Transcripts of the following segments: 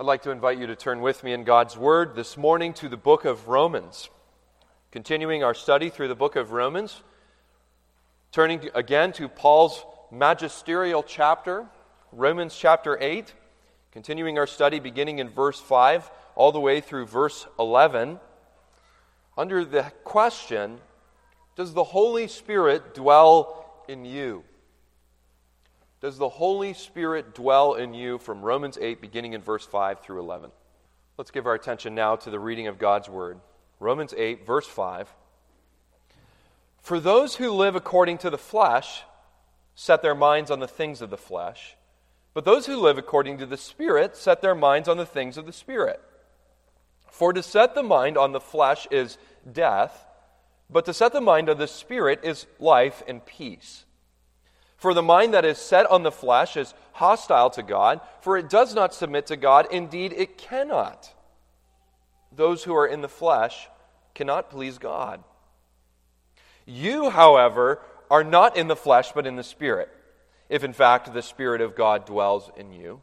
I'd like to invite you to turn with me in God's Word this morning to the book of Romans. Continuing our study through the book of Romans, turning again to Paul's magisterial chapter, Romans chapter 8, continuing our study beginning in verse 5 all the way through verse 11, under the question Does the Holy Spirit dwell in you? Does the Holy Spirit dwell in you from Romans 8, beginning in verse 5 through 11? Let's give our attention now to the reading of God's Word. Romans 8, verse 5. For those who live according to the flesh set their minds on the things of the flesh, but those who live according to the Spirit set their minds on the things of the Spirit. For to set the mind on the flesh is death, but to set the mind on the Spirit is life and peace. For the mind that is set on the flesh is hostile to God, for it does not submit to God. Indeed, it cannot. Those who are in the flesh cannot please God. You, however, are not in the flesh, but in the Spirit, if in fact the Spirit of God dwells in you.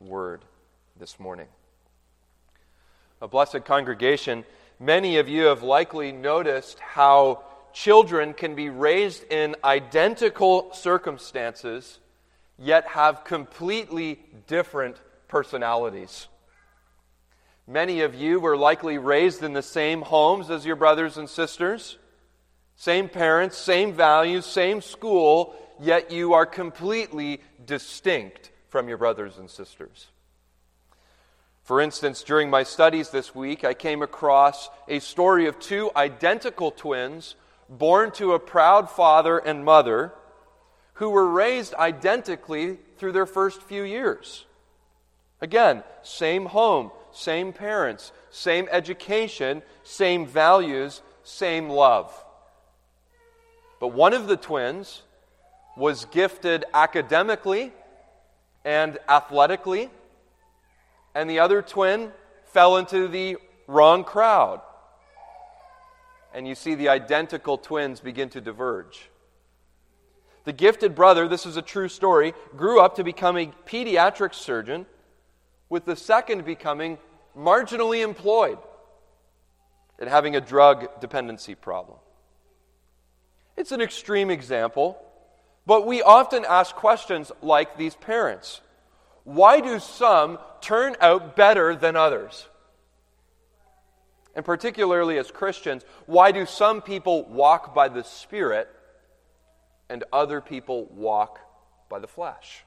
word this morning. A blessed congregation, many of you have likely noticed how children can be raised in identical circumstances, yet have completely different personalities. Many of you were likely raised in the same homes as your brothers and sisters, same parents, same values, same school, yet you are completely distinct from your brothers and sisters. For instance, during my studies this week, I came across a story of two identical twins born to a proud father and mother who were raised identically through their first few years. Again, same home, same parents, same education, same values, same love. But one of the twins was gifted academically and athletically, and the other twin fell into the wrong crowd. And you see the identical twins begin to diverge. The gifted brother, this is a true story, grew up to become a pediatric surgeon, with the second becoming marginally employed and having a drug dependency problem. It's an extreme example, but we often ask questions like these parents Why do some turn out better than others? And particularly as Christians, why do some people walk by the Spirit and other people walk by the flesh?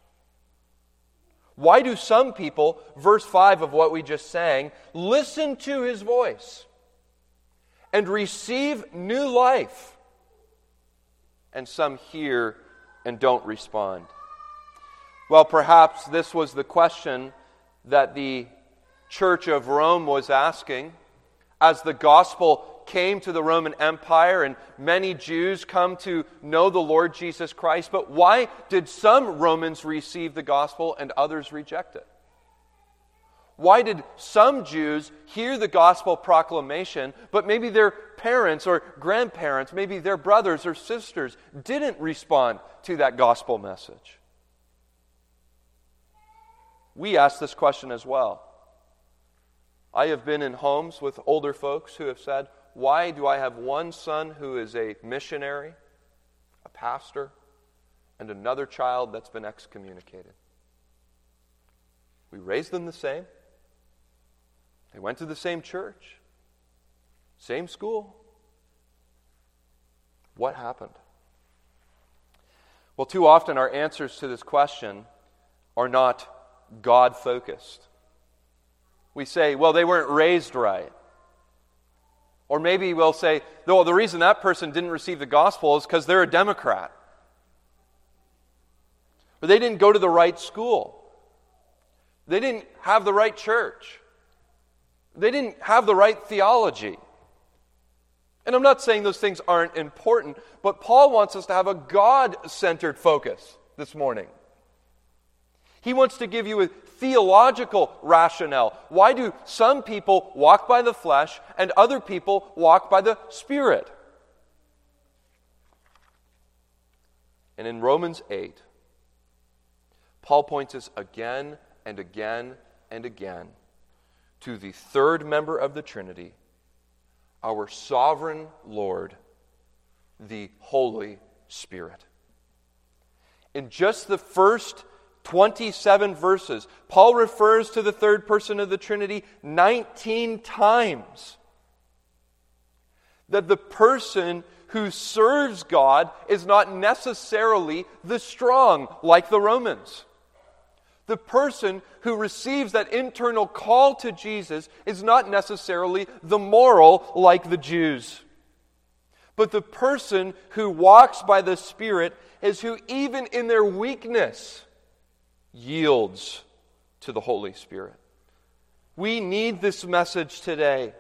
Why do some people, verse 5 of what we just sang, listen to his voice and receive new life? And some hear and don't respond? Well, perhaps this was the question that the Church of Rome was asking as the gospel came to the Roman Empire and many Jews come to know the Lord Jesus Christ. But why did some Romans receive the gospel and others reject it? Why did some Jews hear the gospel proclamation, but maybe their parents or grandparents, maybe their brothers or sisters, didn't respond to that gospel message? We ask this question as well. I have been in homes with older folks who have said, Why do I have one son who is a missionary, a pastor, and another child that's been excommunicated? We raised them the same. They went to the same church, same school. What happened? Well, too often our answers to this question are not God focused. We say, well, they weren't raised right. Or maybe we'll say, no, the reason that person didn't receive the gospel is because they're a Democrat. Or they didn't go to the right school. They didn't have the right church. They didn't have the right theology. And I'm not saying those things aren't important, but Paul wants us to have a God centered focus this morning. He wants to give you a theological rationale. Why do some people walk by the flesh and other people walk by the Spirit? And in Romans 8, Paul points us again and again and again to the third member of the Trinity, our sovereign Lord, the Holy Spirit. In just the first 27 verses, Paul refers to the third person of the Trinity 19 times. That the person who serves God is not necessarily the strong, like the Romans. The person who receives that internal call to Jesus is not necessarily the moral, like the Jews. But the person who walks by the Spirit is who, even in their weakness, yields to the Holy Spirit. We need this message today.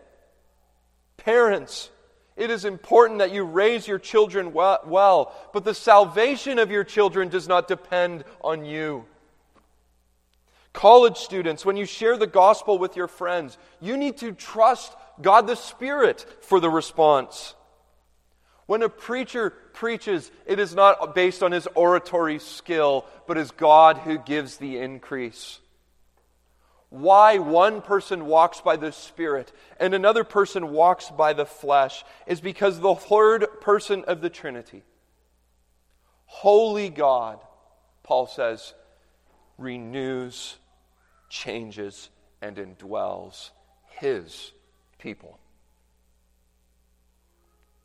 Parents, it is important that you raise your children well, but the salvation of your children does not depend on you. College students, when you share the gospel with your friends, you need to trust God the Spirit for the response. When a preacher preaches, it is not based on his oratory skill, but is God who gives the increase. Why one person walks by the Spirit and another person walks by the flesh is because the third person of the Trinity, Holy God, Paul says, renews changes, and indwells his people.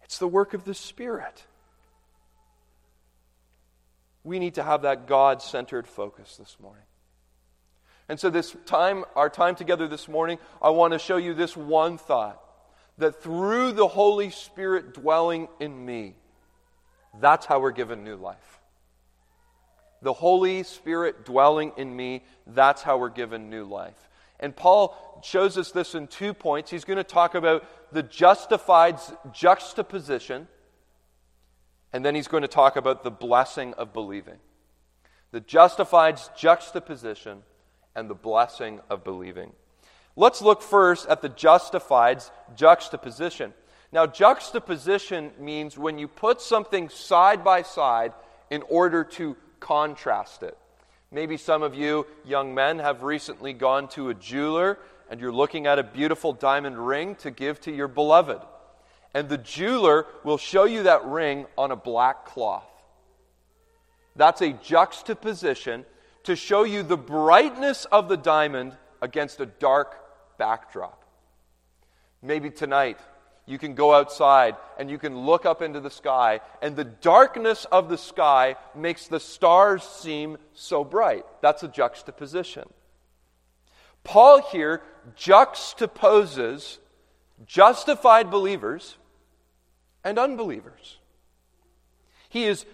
It's the work of the Spirit. We need to have that God centered focus this morning. And so, this time, our time together this morning, I want to show you this one thought that through the Holy Spirit dwelling in me, that's how we're given new life the Holy Spirit dwelling in me, that's how we're given new life. And Paul shows us this in two points. He's going to talk about the justified juxtaposition, and then he's going to talk about the blessing of believing. The justified juxtaposition and the blessing of believing. Let's look first at the justified juxtaposition. Now, juxtaposition means when you put something side by side in order to contrast it. Maybe some of you young men have recently gone to a jeweler and you're looking at a beautiful diamond ring to give to your beloved. And the jeweler will show you that ring on a black cloth. That's a juxtaposition to show you the brightness of the diamond against a dark backdrop. Maybe tonight you can go outside and you can look up into the sky, and the darkness of the sky makes the stars seem so bright. That's a juxtaposition. Paul here juxtaposes justified believers and unbelievers. He is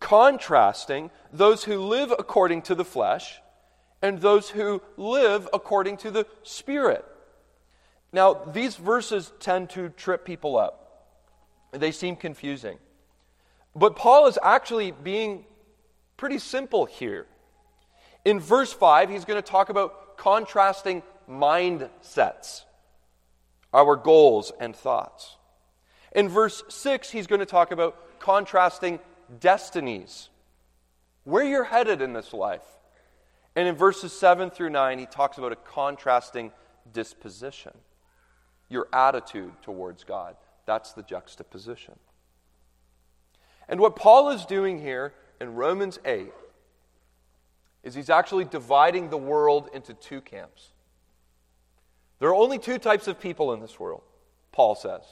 contrasting those who live according to the flesh and those who live according to the Spirit. Now, these verses tend to trip people up, they seem confusing. But Paul is actually being pretty simple here. In verse 5, he's going to talk about contrasting mindsets, our goals and thoughts. In verse 6, he's going to talk about contrasting destinies, where you're headed in this life. And in verses 7 through 9, he talks about a contrasting disposition your attitude towards God. That's the juxtaposition. And what Paul is doing here in Romans 8 is he's actually dividing the world into two camps. There are only two types of people in this world, Paul says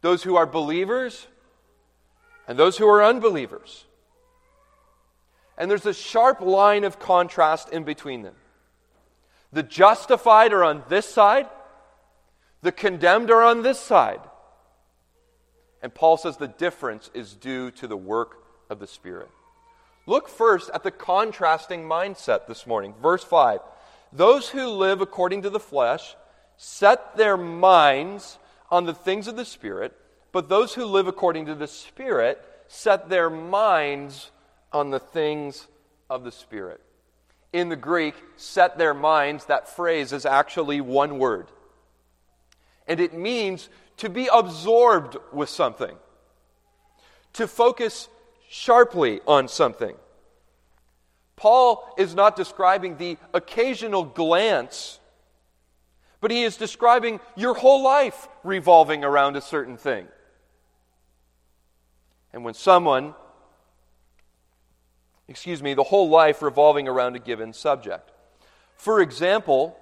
those who are believers and those who are unbelievers. And there's a sharp line of contrast in between them. The justified are on this side, the condemned are on this side. And Paul says the difference is due to the work of the Spirit. Look first at the contrasting mindset this morning. Verse 5 Those who live according to the flesh set their minds on the things of the Spirit, but those who live according to the Spirit set their minds on the things of the Spirit. In the Greek, set their minds, that phrase is actually one word. And it means to be absorbed with something, to focus sharply on something. Paul is not describing the occasional glance, but he is describing your whole life revolving around a certain thing. And when someone, excuse me, the whole life revolving around a given subject. For example,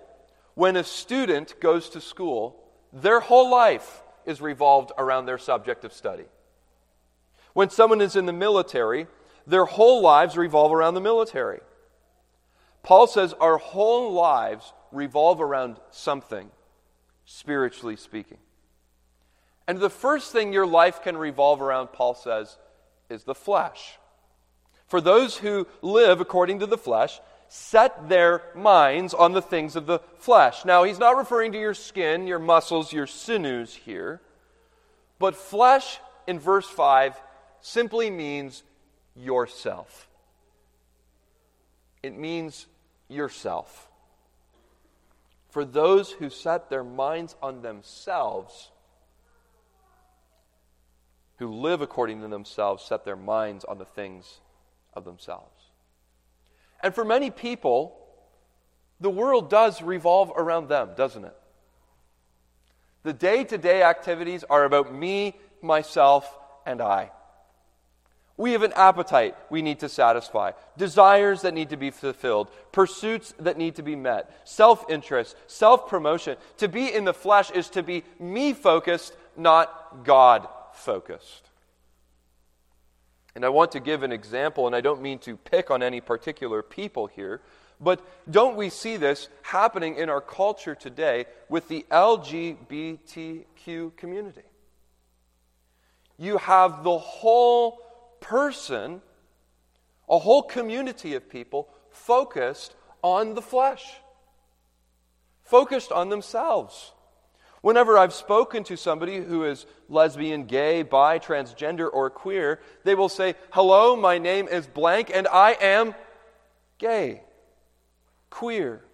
when a student goes to school, their whole life is revolved around their subject of study. When someone is in the military, their whole lives revolve around the military. Paul says our whole lives revolve around something, spiritually speaking. And the first thing your life can revolve around, Paul says, is the flesh. For those who live according to the flesh, set their minds on the things of the flesh. Now, he's not referring to your skin, your muscles, your sinews here, but flesh in verse 5 simply means yourself. It means yourself. For those who set their minds on themselves, who live according to themselves, set their minds on the things of themselves. And for many people, the world does revolve around them, doesn't it? The day to day activities are about me, myself, and I. We have an appetite we need to satisfy, desires that need to be fulfilled, pursuits that need to be met, self interest, self promotion. To be in the flesh is to be me focused, not God focused. And I want to give an example, and I don't mean to pick on any particular people here, but don't we see this happening in our culture today with the LGBTQ community? You have the whole person, a whole community of people focused on the flesh, focused on themselves. Whenever I've spoken to somebody who is lesbian, gay, bi, transgender, or queer, they will say, Hello, my name is blank, and I am gay, queer,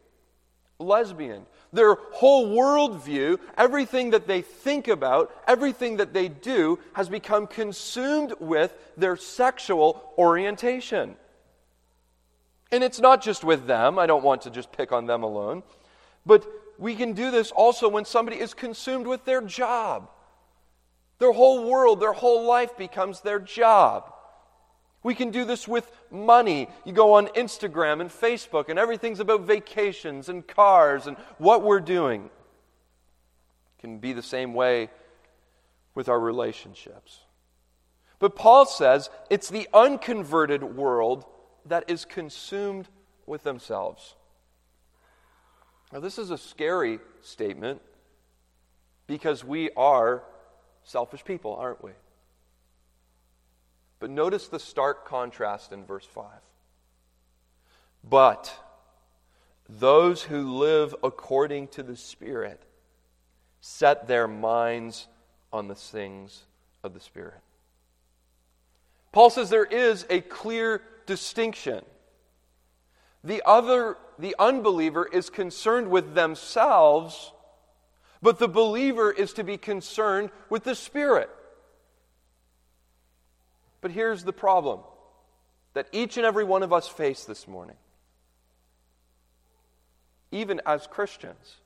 lesbian. Their whole worldview, everything that they think about, everything that they do, has become consumed with their sexual orientation. And it's not just with them, I don't want to just pick on them alone, but we can do this also when somebody is consumed with their job. Their whole world, their whole life becomes their job. We can do this with money. You go on Instagram and Facebook, and everything's about vacations and cars and what we're doing. It can be the same way with our relationships. But Paul says it's the unconverted world that is consumed with themselves. Now, this is a scary statement because we are selfish people, aren't we? But notice the stark contrast in verse 5. But those who live according to the Spirit set their minds on the things of the Spirit. Paul says there is a clear distinction. The other, the unbeliever, is concerned with themselves, but the believer is to be concerned with the Spirit. But here's the problem that each and every one of us face this morning. Even as Christians,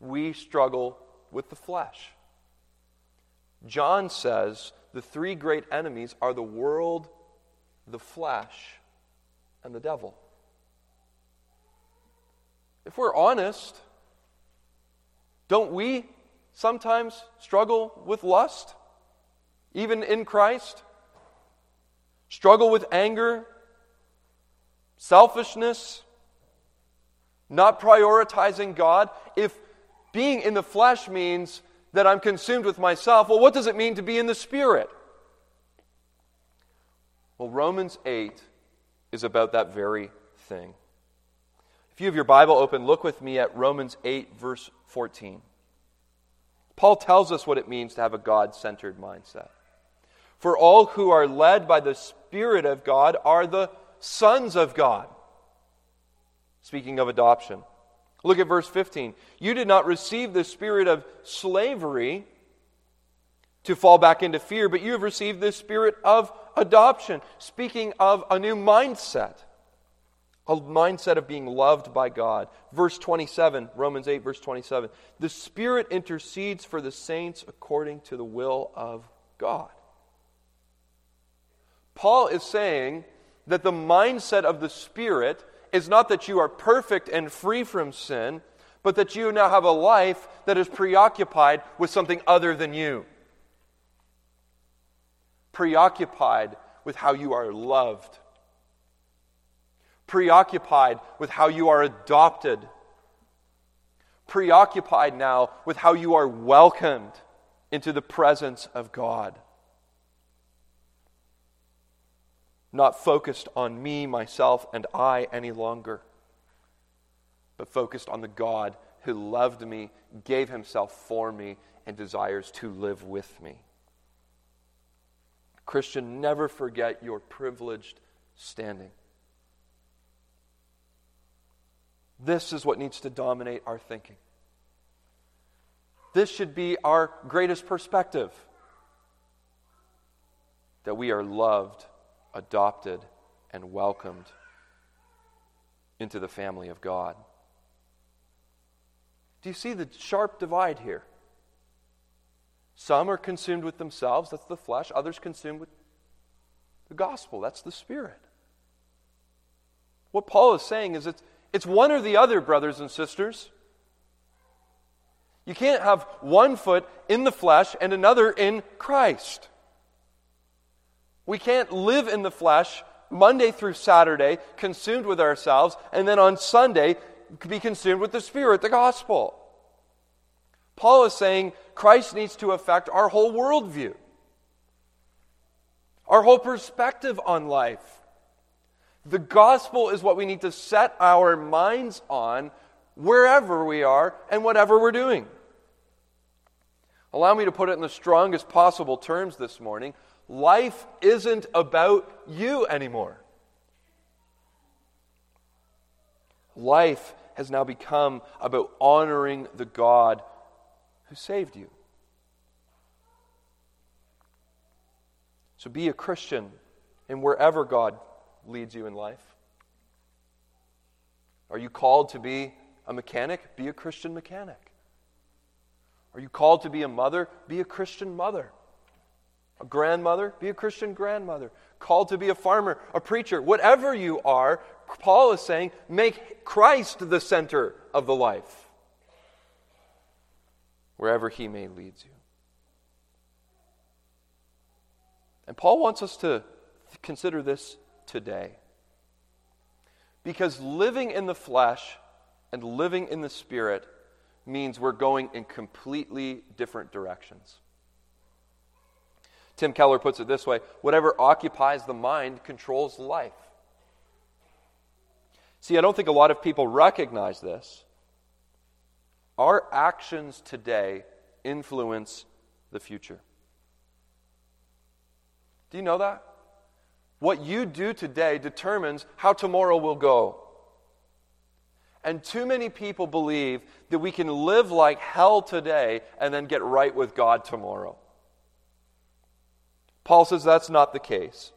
we struggle with the flesh. John says the three great enemies are the world, the flesh, and the devil. If we're honest, don't we sometimes struggle with lust, even in Christ? struggle with anger, selfishness, not prioritizing God, if being in the flesh means that I'm consumed with myself, well, what does it mean to be in the Spirit? Well, Romans 8 is about that very thing. If you have your Bible open, look with me at Romans 8, verse 14. Paul tells us what it means to have a God centered mindset. For all who are led by the Spirit of God are the sons of God. Speaking of adoption. Look at verse 15. You did not receive the spirit of slavery to fall back into fear, but you have received the spirit of adoption. Speaking of a new mindset, a mindset of being loved by God. Verse 27, Romans 8, verse 27. The Spirit intercedes for the saints according to the will of God. Paul is saying that the mindset of the Spirit is not that you are perfect and free from sin, but that you now have a life that is preoccupied with something other than you. Preoccupied with how you are loved. Preoccupied with how you are adopted. Preoccupied now with how you are welcomed into the presence of God. not focused on me, myself, and I any longer, but focused on the God who loved me, gave himself for me, and desires to live with me. Christian, never forget your privileged standing. This is what needs to dominate our thinking. This should be our greatest perspective that we are loved adopted, and welcomed into the family of God. Do you see the sharp divide here? Some are consumed with themselves, that's the flesh, others consumed with the gospel, that's the spirit. What Paul is saying is it's, it's one or the other, brothers and sisters. You can't have one foot in the flesh and another in Christ. We can't live in the flesh Monday through Saturday, consumed with ourselves, and then on Sunday be consumed with the Spirit, the gospel. Paul is saying Christ needs to affect our whole worldview, our whole perspective on life. The gospel is what we need to set our minds on wherever we are and whatever we're doing. Allow me to put it in the strongest possible terms this morning. Life isn't about you anymore. Life has now become about honoring the God who saved you. So be a Christian in wherever God leads you in life. Are you called to be a mechanic? Be a Christian mechanic. Are you called to be a mother? Be a Christian mother. A grandmother, be a Christian grandmother. Called to be a farmer, a preacher, whatever you are, Paul is saying, make Christ the center of the life, wherever he may lead you. And Paul wants us to consider this today. Because living in the flesh and living in the spirit means we're going in completely different directions. Tim Keller puts it this way whatever occupies the mind controls life. See, I don't think a lot of people recognize this. Our actions today influence the future. Do you know that? What you do today determines how tomorrow will go. And too many people believe that we can live like hell today and then get right with God tomorrow. Paul says that's not the case.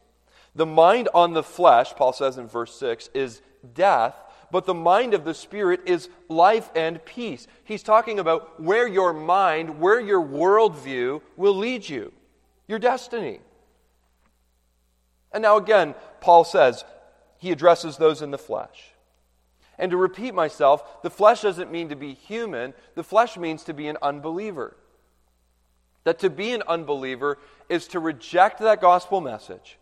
The mind on the flesh, Paul says in verse 6, is death, but the mind of the Spirit is life and peace. He's talking about where your mind, where your worldview will lead you, your destiny. And now again, Paul says, he addresses those in the flesh. And to repeat myself, the flesh doesn't mean to be human, the flesh means to be an unbeliever. That to be an unbeliever is to reject that gospel message,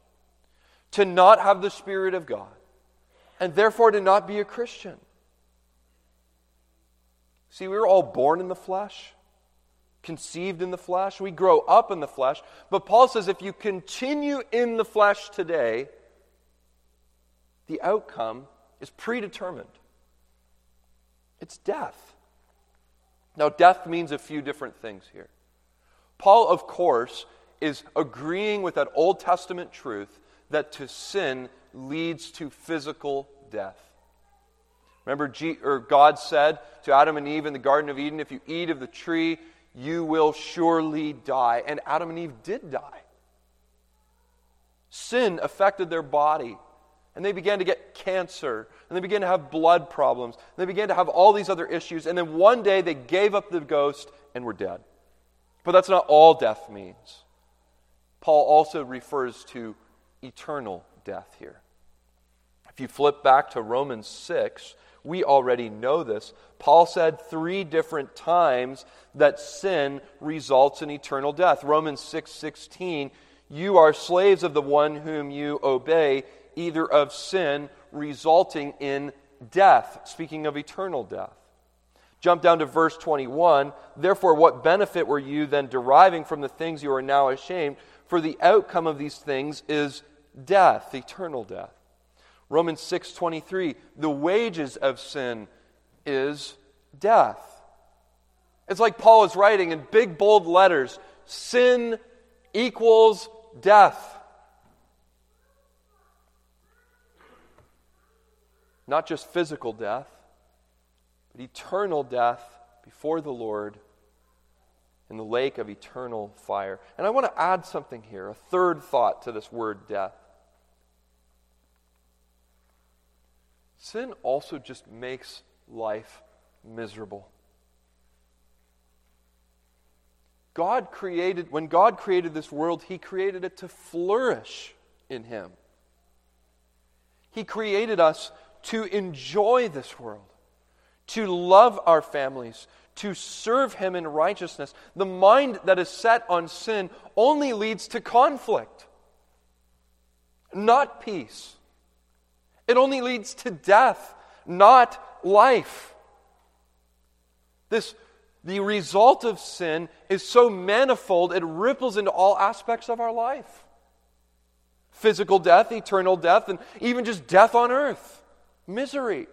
to not have the Spirit of God, and therefore to not be a Christian. See, we were all born in the flesh, conceived in the flesh, we grow up in the flesh. But Paul says if you continue in the flesh today, the outcome is predetermined. It's death. Now, death means a few different things here. Paul, of course, is agreeing with that Old Testament truth that to sin leads to physical death. Remember, G- God said to Adam and Eve in the Garden of Eden, if you eat of the tree, you will surely die. And Adam and Eve did die. Sin affected their body. And they began to get cancer. And they began to have blood problems. And they began to have all these other issues. And then one day they gave up the ghost and were dead. But that's not all death means. Paul also refers to eternal death here. If you flip back to Romans 6, we already know this. Paul said three different times that sin results in eternal death. Romans 6 16, you are slaves of the one whom you obey, either of sin resulting in death, speaking of eternal death. Jump down to verse 21. Therefore, what benefit were you then deriving from the things you are now ashamed? For the outcome of these things is death, eternal death. Romans 6:23, the wages of sin is death. It's like Paul is writing in big bold letters, sin equals death. Not just physical death, but eternal death before the Lord in the lake of eternal fire. And I want to add something here, a third thought to this word death. Sin also just makes life miserable. God created, when God created this world, He created it to flourish in Him. He created us to enjoy this world, to love our families, to serve Him in righteousness. The mind that is set on sin only leads to conflict, not peace. It only leads to death, not life. This, the result of sin is so manifold, it ripples into all aspects of our life physical death, eternal death, and even just death on earth, misery.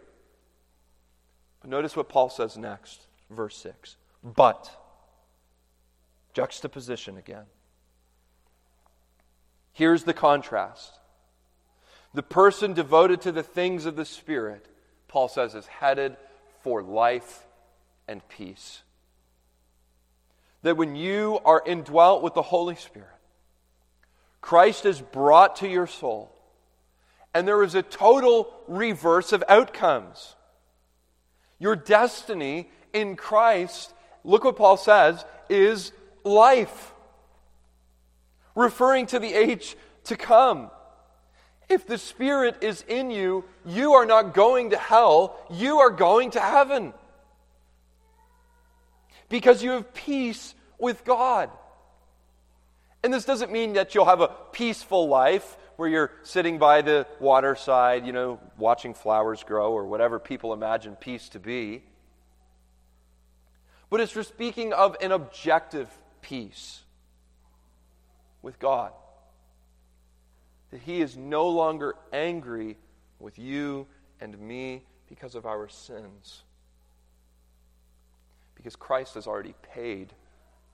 But notice what Paul says next verse 6. But, juxtaposition again. Here's the contrast. The person devoted to the things of the Spirit, Paul says, is headed for life and peace. That when you are indwelt with the Holy Spirit, Christ is brought to your soul, and there is a total reverse of outcomes. Your destiny in Christ, look what Paul says, is life, referring to the age to come. If the Spirit is in you, you are not going to hell, you are going to heaven. Because you have peace with God. And this doesn't mean that you'll have a peaceful life where you're sitting by the waterside, you know, watching flowers grow or whatever people imagine peace to be but it's for speaking of an objective peace with God. That He is no longer angry with you and me because of our sins. Because Christ has already paid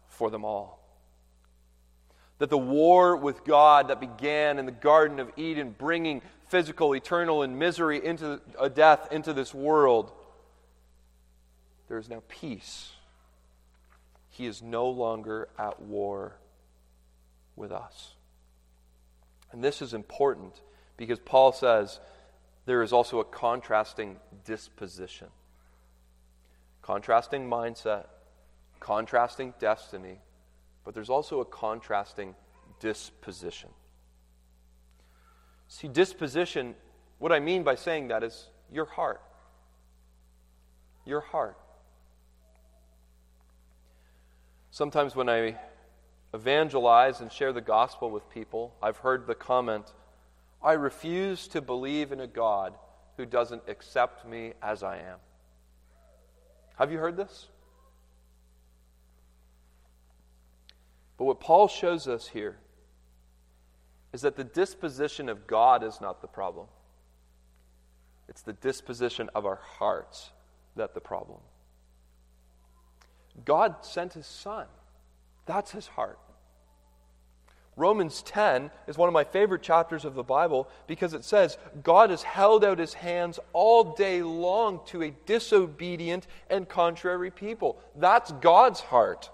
for them all. That the war with God that began in the Garden of Eden, bringing physical, eternal, and misery into a death into this world, there is now peace he is no longer at war with us. And this is important because Paul says there is also a contrasting disposition, contrasting mindset, contrasting destiny, but there's also a contrasting disposition. See, disposition, what I mean by saying that is your heart. Your heart. Sometimes when I evangelize and share the gospel with people, I've heard the comment, I refuse to believe in a God who doesn't accept me as I am. Have you heard this? But what Paul shows us here is that the disposition of God is not the problem. It's the disposition of our hearts that the problem? God sent his son. That's his heart. Romans 10 is one of my favorite chapters of the Bible because it says, God has held out his hands all day long to a disobedient and contrary people. That's God's heart.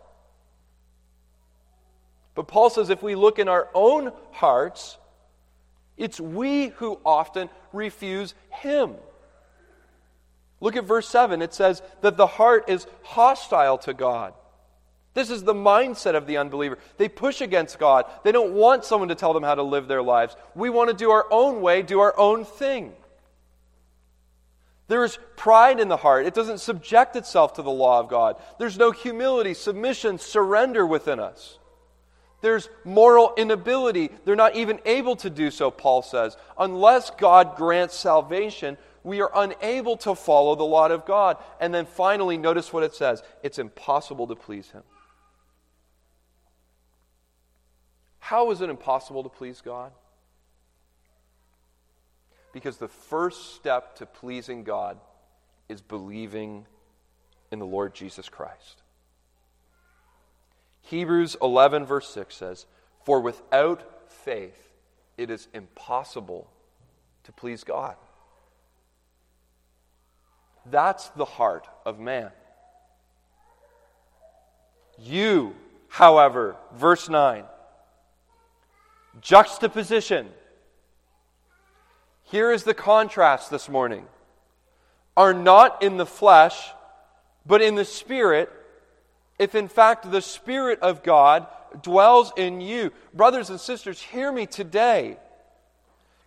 But Paul says if we look in our own hearts, it's we who often refuse him. Look at verse 7. It says that the heart is hostile to God. This is the mindset of the unbeliever. They push against God. They don't want someone to tell them how to live their lives. We want to do our own way, do our own thing. There is pride in the heart. It doesn't subject itself to the law of God. There's no humility, submission, surrender within us. There's moral inability. They're not even able to do so, Paul says. Unless God grants salvation, we are unable to follow the law of God. And then finally, notice what it says it's impossible to please Him. How is it impossible to please God? Because the first step to pleasing God is believing in the Lord Jesus Christ. Hebrews 11, verse 6 says, For without faith it is impossible to please God. That's the heart of man. You, however, verse 9, Juxtaposition. Here is the contrast this morning. Are not in the flesh, but in the Spirit, if in fact the Spirit of God dwells in you. Brothers and sisters, hear me today.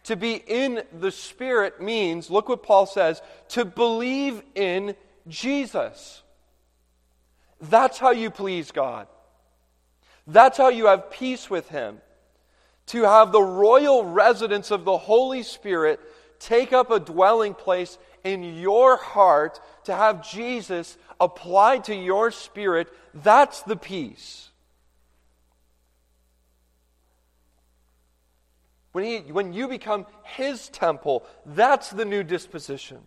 To be in the Spirit means, look what Paul says, to believe in Jesus. That's how you please God. That's how you have peace with Him to have the royal residence of the Holy Spirit take up a dwelling place in your heart, to have Jesus applied to your spirit, that's the peace. When, he, when you become His temple, that's the new disposition.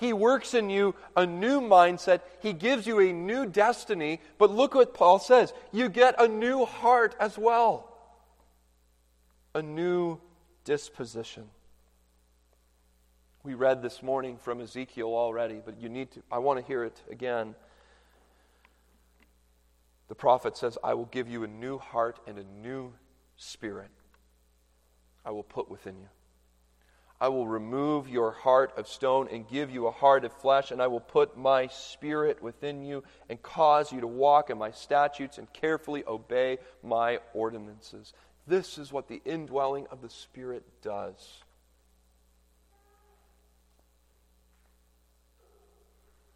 He works in you a new mindset. He gives you a new destiny. But look what Paul says you get a new heart as well, a new disposition. We read this morning from Ezekiel already, but you need to, I want to hear it again. The prophet says, I will give you a new heart and a new spirit I will put within you. I will remove your heart of stone and give you a heart of flesh, and I will put my spirit within you and cause you to walk in my statutes and carefully obey my ordinances. This is what the indwelling of the Spirit does.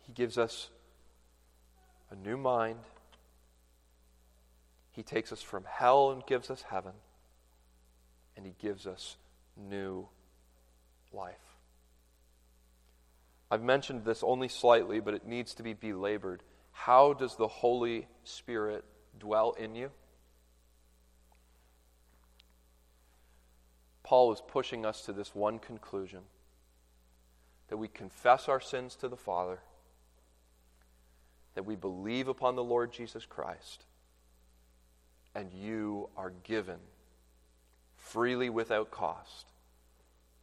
He gives us a new mind. He takes us from hell and gives us heaven. And He gives us new life. I've mentioned this only slightly, but it needs to be belabored. How does the Holy Spirit dwell in you? Paul is pushing us to this one conclusion that we confess our sins to the Father, that we believe upon the Lord Jesus Christ, and you are given freely without cost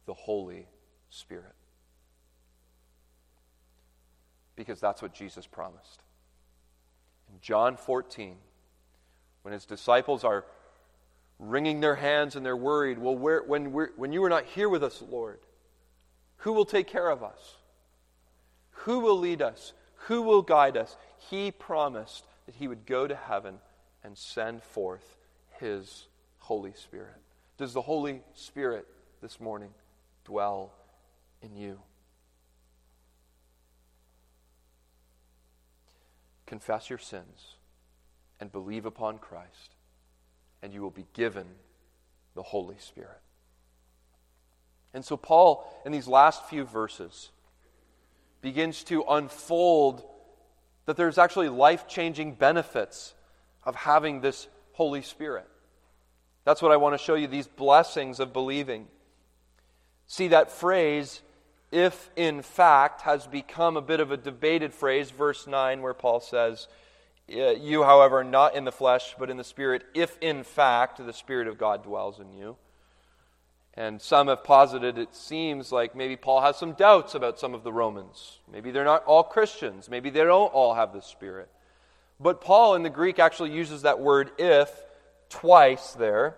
the Holy Spirit. Because that's what Jesus promised. In John 14, when his disciples are wringing their hands and they're worried, well, where, when, when you are not here with us, Lord, who will take care of us? Who will lead us? Who will guide us? He promised that he would go to heaven and send forth his Holy Spirit. Does the Holy Spirit this morning dwell in you. Confess your sins and believe upon Christ, and you will be given the Holy Spirit. And so, Paul, in these last few verses, begins to unfold that there's actually life changing benefits of having this Holy Spirit. That's what I want to show you these blessings of believing. See, that phrase, if in fact has become a bit of a debated phrase. Verse 9, where Paul says, You, however, not in the flesh, but in the Spirit, if in fact the Spirit of God dwells in you. And some have posited it seems like maybe Paul has some doubts about some of the Romans. Maybe they're not all Christians. Maybe they don't all have the Spirit. But Paul in the Greek actually uses that word if twice there.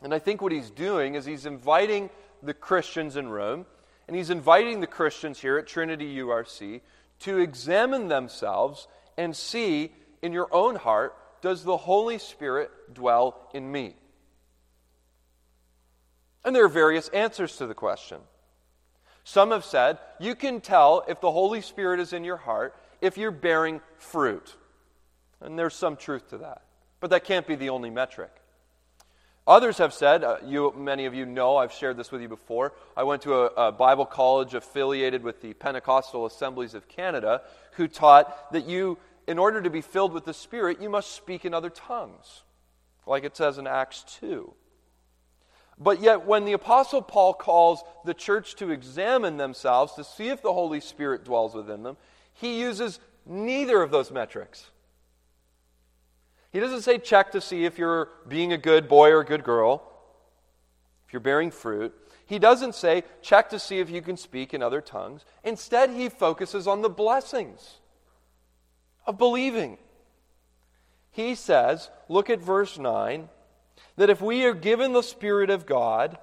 And I think what he's doing is he's inviting the Christians in Rome and he's inviting the Christians here at Trinity URC to examine themselves and see in your own heart does the Holy Spirit dwell in me? And there are various answers to the question. Some have said you can tell if the Holy Spirit is in your heart if you're bearing fruit. And there's some truth to that. But that can't be the only metric. Others have said, uh, you, many of you know, I've shared this with you before. I went to a, a, Bible college affiliated with the Pentecostal Assemblies of Canada who taught that you, in order to be filled with the Spirit, you must speak in other tongues, like it says in Acts 2. But yet, when the Apostle Paul calls the church to examine themselves to see if the Holy Spirit dwells within them, he uses neither of those metrics. He doesn't say check to see if you're being a good boy or a good girl, if you're bearing fruit. He doesn't say check to see if you can speak in other tongues. Instead, he focuses on the blessings of believing. He says, look at verse 9, that if we are given the Spirit of God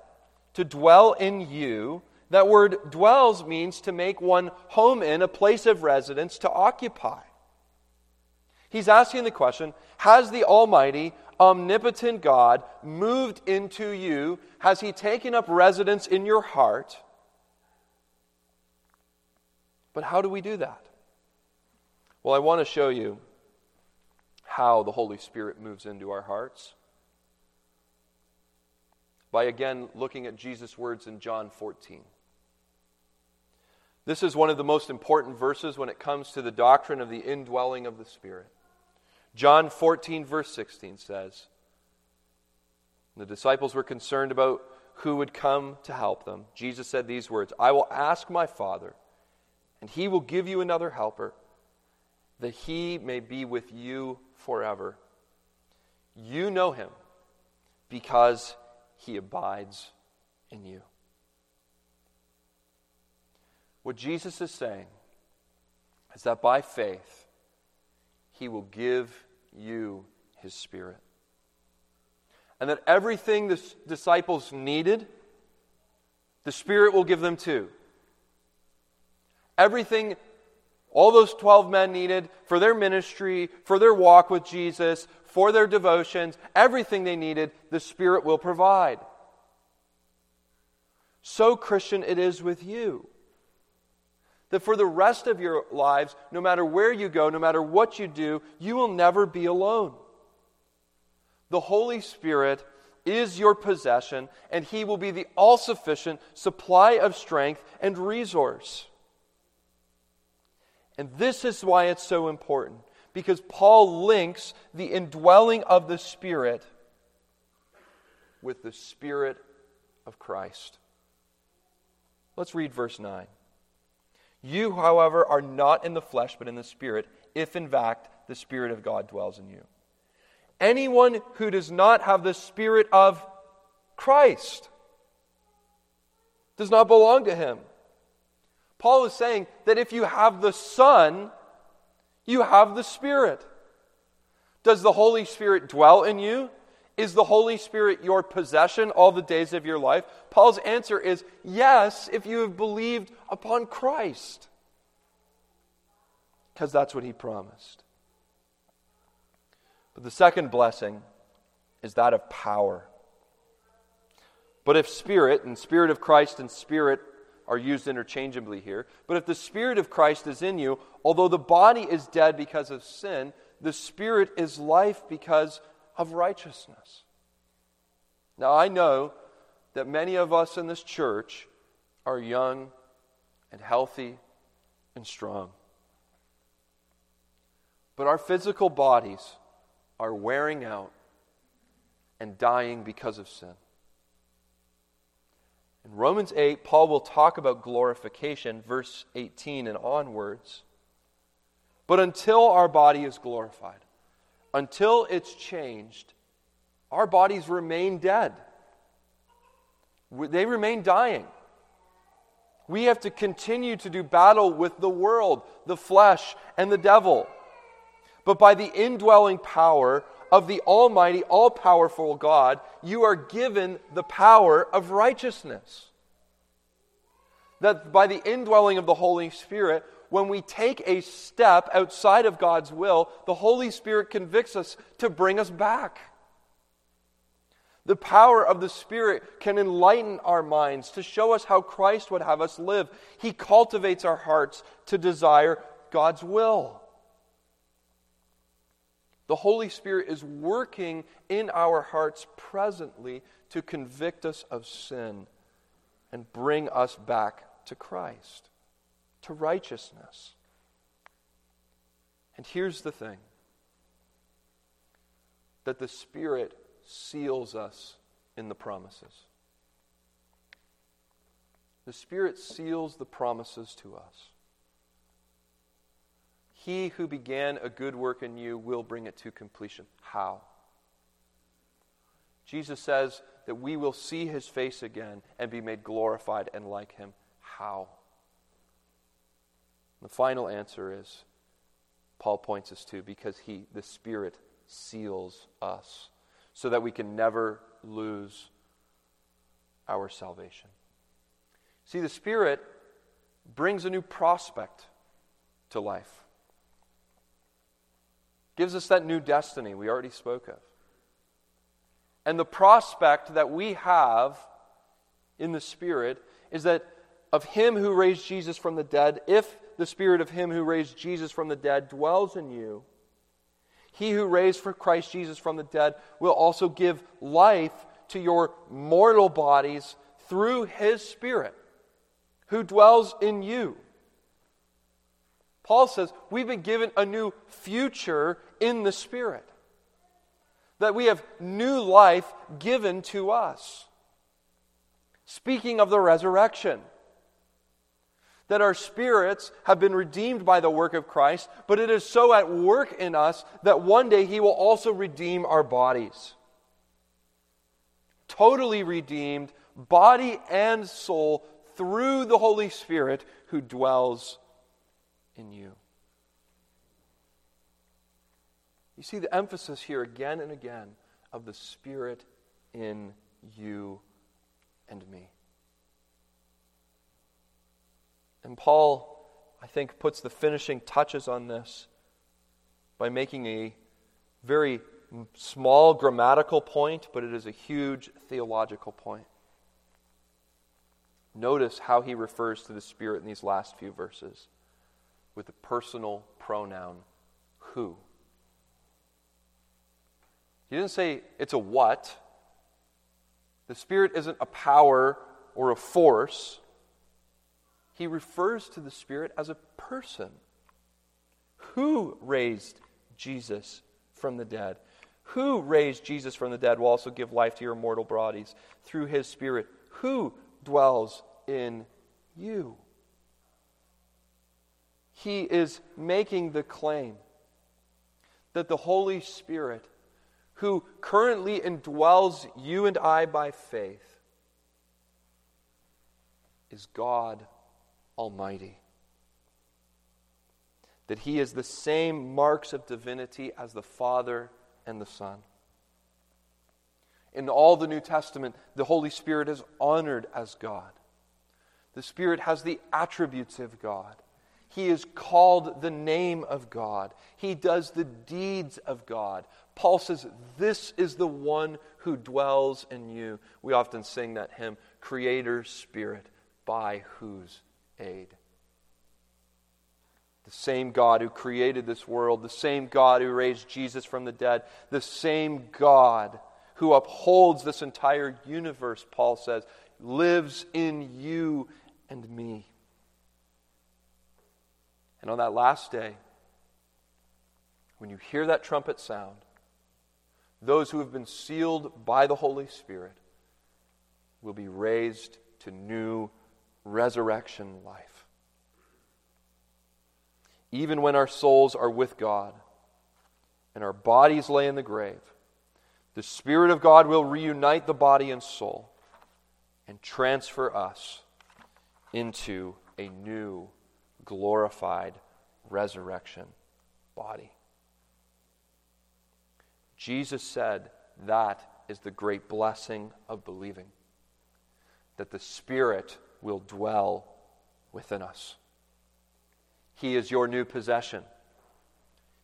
to dwell in you, that word dwells means to make one home in, a place of residence, to occupy. He's asking the question Has the Almighty, omnipotent God moved into you? Has He taken up residence in your heart? But how do we do that? Well, I want to show you how the Holy Spirit moves into our hearts by again looking at Jesus' words in John 14. This is one of the most important verses when it comes to the doctrine of the indwelling of the Spirit. John 14, verse 16 says, The disciples were concerned about who would come to help them. Jesus said these words I will ask my Father, and he will give you another helper, that he may be with you forever. You know him because he abides in you. What Jesus is saying is that by faith, he will give you His Spirit. And that everything the disciples needed, the Spirit will give them too. Everything all those 12 men needed for their ministry, for their walk with Jesus, for their devotions, everything they needed, the Spirit will provide. So, Christian, it is with you. That for the rest of your lives, no matter where you go, no matter what you do, you will never be alone. The Holy Spirit is your possession, and He will be the all sufficient supply of strength and resource. And this is why it's so important, because Paul links the indwelling of the Spirit with the Spirit of Christ. Let's read verse 9. You, however, are not in the flesh, but in the Spirit, if in fact the Spirit of God dwells in you. Anyone who does not have the Spirit of Christ does not belong to him. Paul is saying that if you have the Son, you have the Spirit. Does the Holy Spirit dwell in you? Is the Holy Spirit your possession all the days of your life? Paul's answer is yes, if you have believed upon Christ. Because that's what he promised. But the second blessing is that of power. But if Spirit, and Spirit of Christ and Spirit are used interchangeably here, but if the Spirit of Christ is in you, although the body is dead because of sin, the Spirit is life because of righteousness. Now, I know that many of us in this church are young and healthy and strong. But our physical bodies are wearing out and dying because of sin. In Romans 8, Paul will talk about glorification, verse 18 and onwards. But until our body is glorified, until it's changed, our bodies remain dead. They remain dying. We have to continue to do battle with the world, the flesh, and the devil. But by the indwelling power of the Almighty, all powerful God, you are given the power of righteousness. That by the indwelling of the Holy Spirit, when we take a step outside of God's will, the Holy Spirit convicts us to bring us back. The power of the Spirit can enlighten our minds to show us how Christ would have us live. He cultivates our hearts to desire God's will. The Holy Spirit is working in our hearts presently to convict us of sin and bring us back to Christ, to righteousness. And here's the thing that the Spirit seals us in the promises. The Spirit seals the promises to us. He who began a good work in you will bring it to completion. How? Jesus says that we will see his face again and be made glorified and like him. How? The final answer is Paul points us to because he the spirit seals us so that we can never lose our salvation. See the spirit brings a new prospect to life gives us that new destiny we already spoke of. And the prospect that we have in the Spirit is that of Him who raised Jesus from the dead, if the Spirit of Him who raised Jesus from the dead dwells in you, He who raised for Christ Jesus from the dead will also give life to your mortal bodies through His Spirit who dwells in you. Paul says we've been given a new future in the Spirit, that we have new life given to us. Speaking of the resurrection, that our spirits have been redeemed by the work of Christ, but it is so at work in us that one day He will also redeem our bodies. Totally redeemed, body and soul, through the Holy Spirit who dwells in you. You see the emphasis here again and again of the Spirit in you and me. And Paul, I think, puts the finishing touches on this by making a very small grammatical point, but it is a huge theological point. Notice how he refers to the Spirit in these last few verses with the personal pronoun who. He didn't say it's a what. The Spirit isn't a power or a force. He refers to the Spirit as a person. Who raised Jesus from the dead? Who raised Jesus from the dead will also give life to your mortal bodies through his Spirit. Who dwells in you? he is making the claim that the Holy Spirit, who currently indwells you and I by faith, is God Almighty. That he is the same marks of divinity as the Father and the Son. In all the New Testament, the Holy Spirit is honored as God. The Spirit has the attributes of God. He is called the name of God. He does the deeds of God. Paul says, This is the one who dwells in you. We often sing that hymn, Creator Spirit, by whose aid? The same God who created this world, the same God who raised Jesus from the dead, the same God who upholds this entire universe, Paul says, lives in you and me. And on that last day, when you hear that trumpet sound, those who have been sealed by the Holy Spirit will be raised to new resurrection life. Even when our souls are with God and our bodies lay in the grave, the Spirit of God will reunite the body and soul and transfer us into a new, glorified resurrection body. Jesus said that is the great blessing of believing that the Spirit will dwell within us. He is your new possession,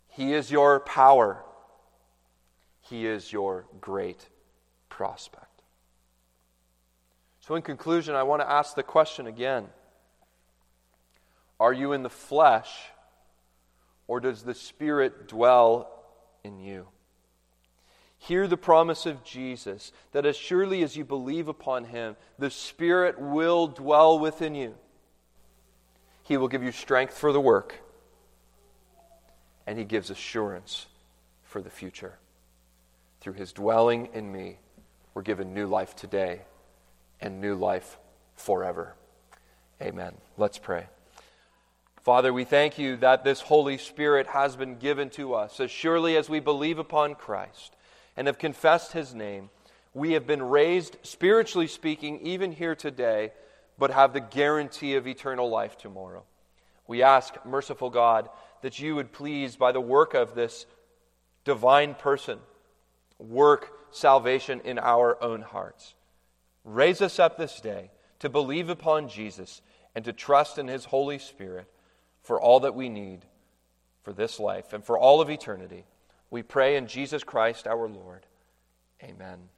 He is your power, He is your great prospect. So, in conclusion, I want to ask the question again Are you in the flesh, or does the Spirit dwell in you? Hear the promise of Jesus that as surely as you believe upon him, the Spirit will dwell within you. He will give you strength for the work, and he gives assurance for the future. Through his dwelling in me, we're given new life today and new life forever. Amen. Let's pray. Father, we thank you that this Holy Spirit has been given to us as surely as we believe upon Christ and have confessed his name, we have been raised, spiritually speaking, even here today, but have the guarantee of eternal life tomorrow. We ask, merciful God, that you would please, by the work of this divine person, work salvation in our own hearts. Raise us up this day to believe upon Jesus and to trust in his Holy Spirit for all that we need for this life and for all of eternity. We pray in Jesus Christ our Lord. Amen.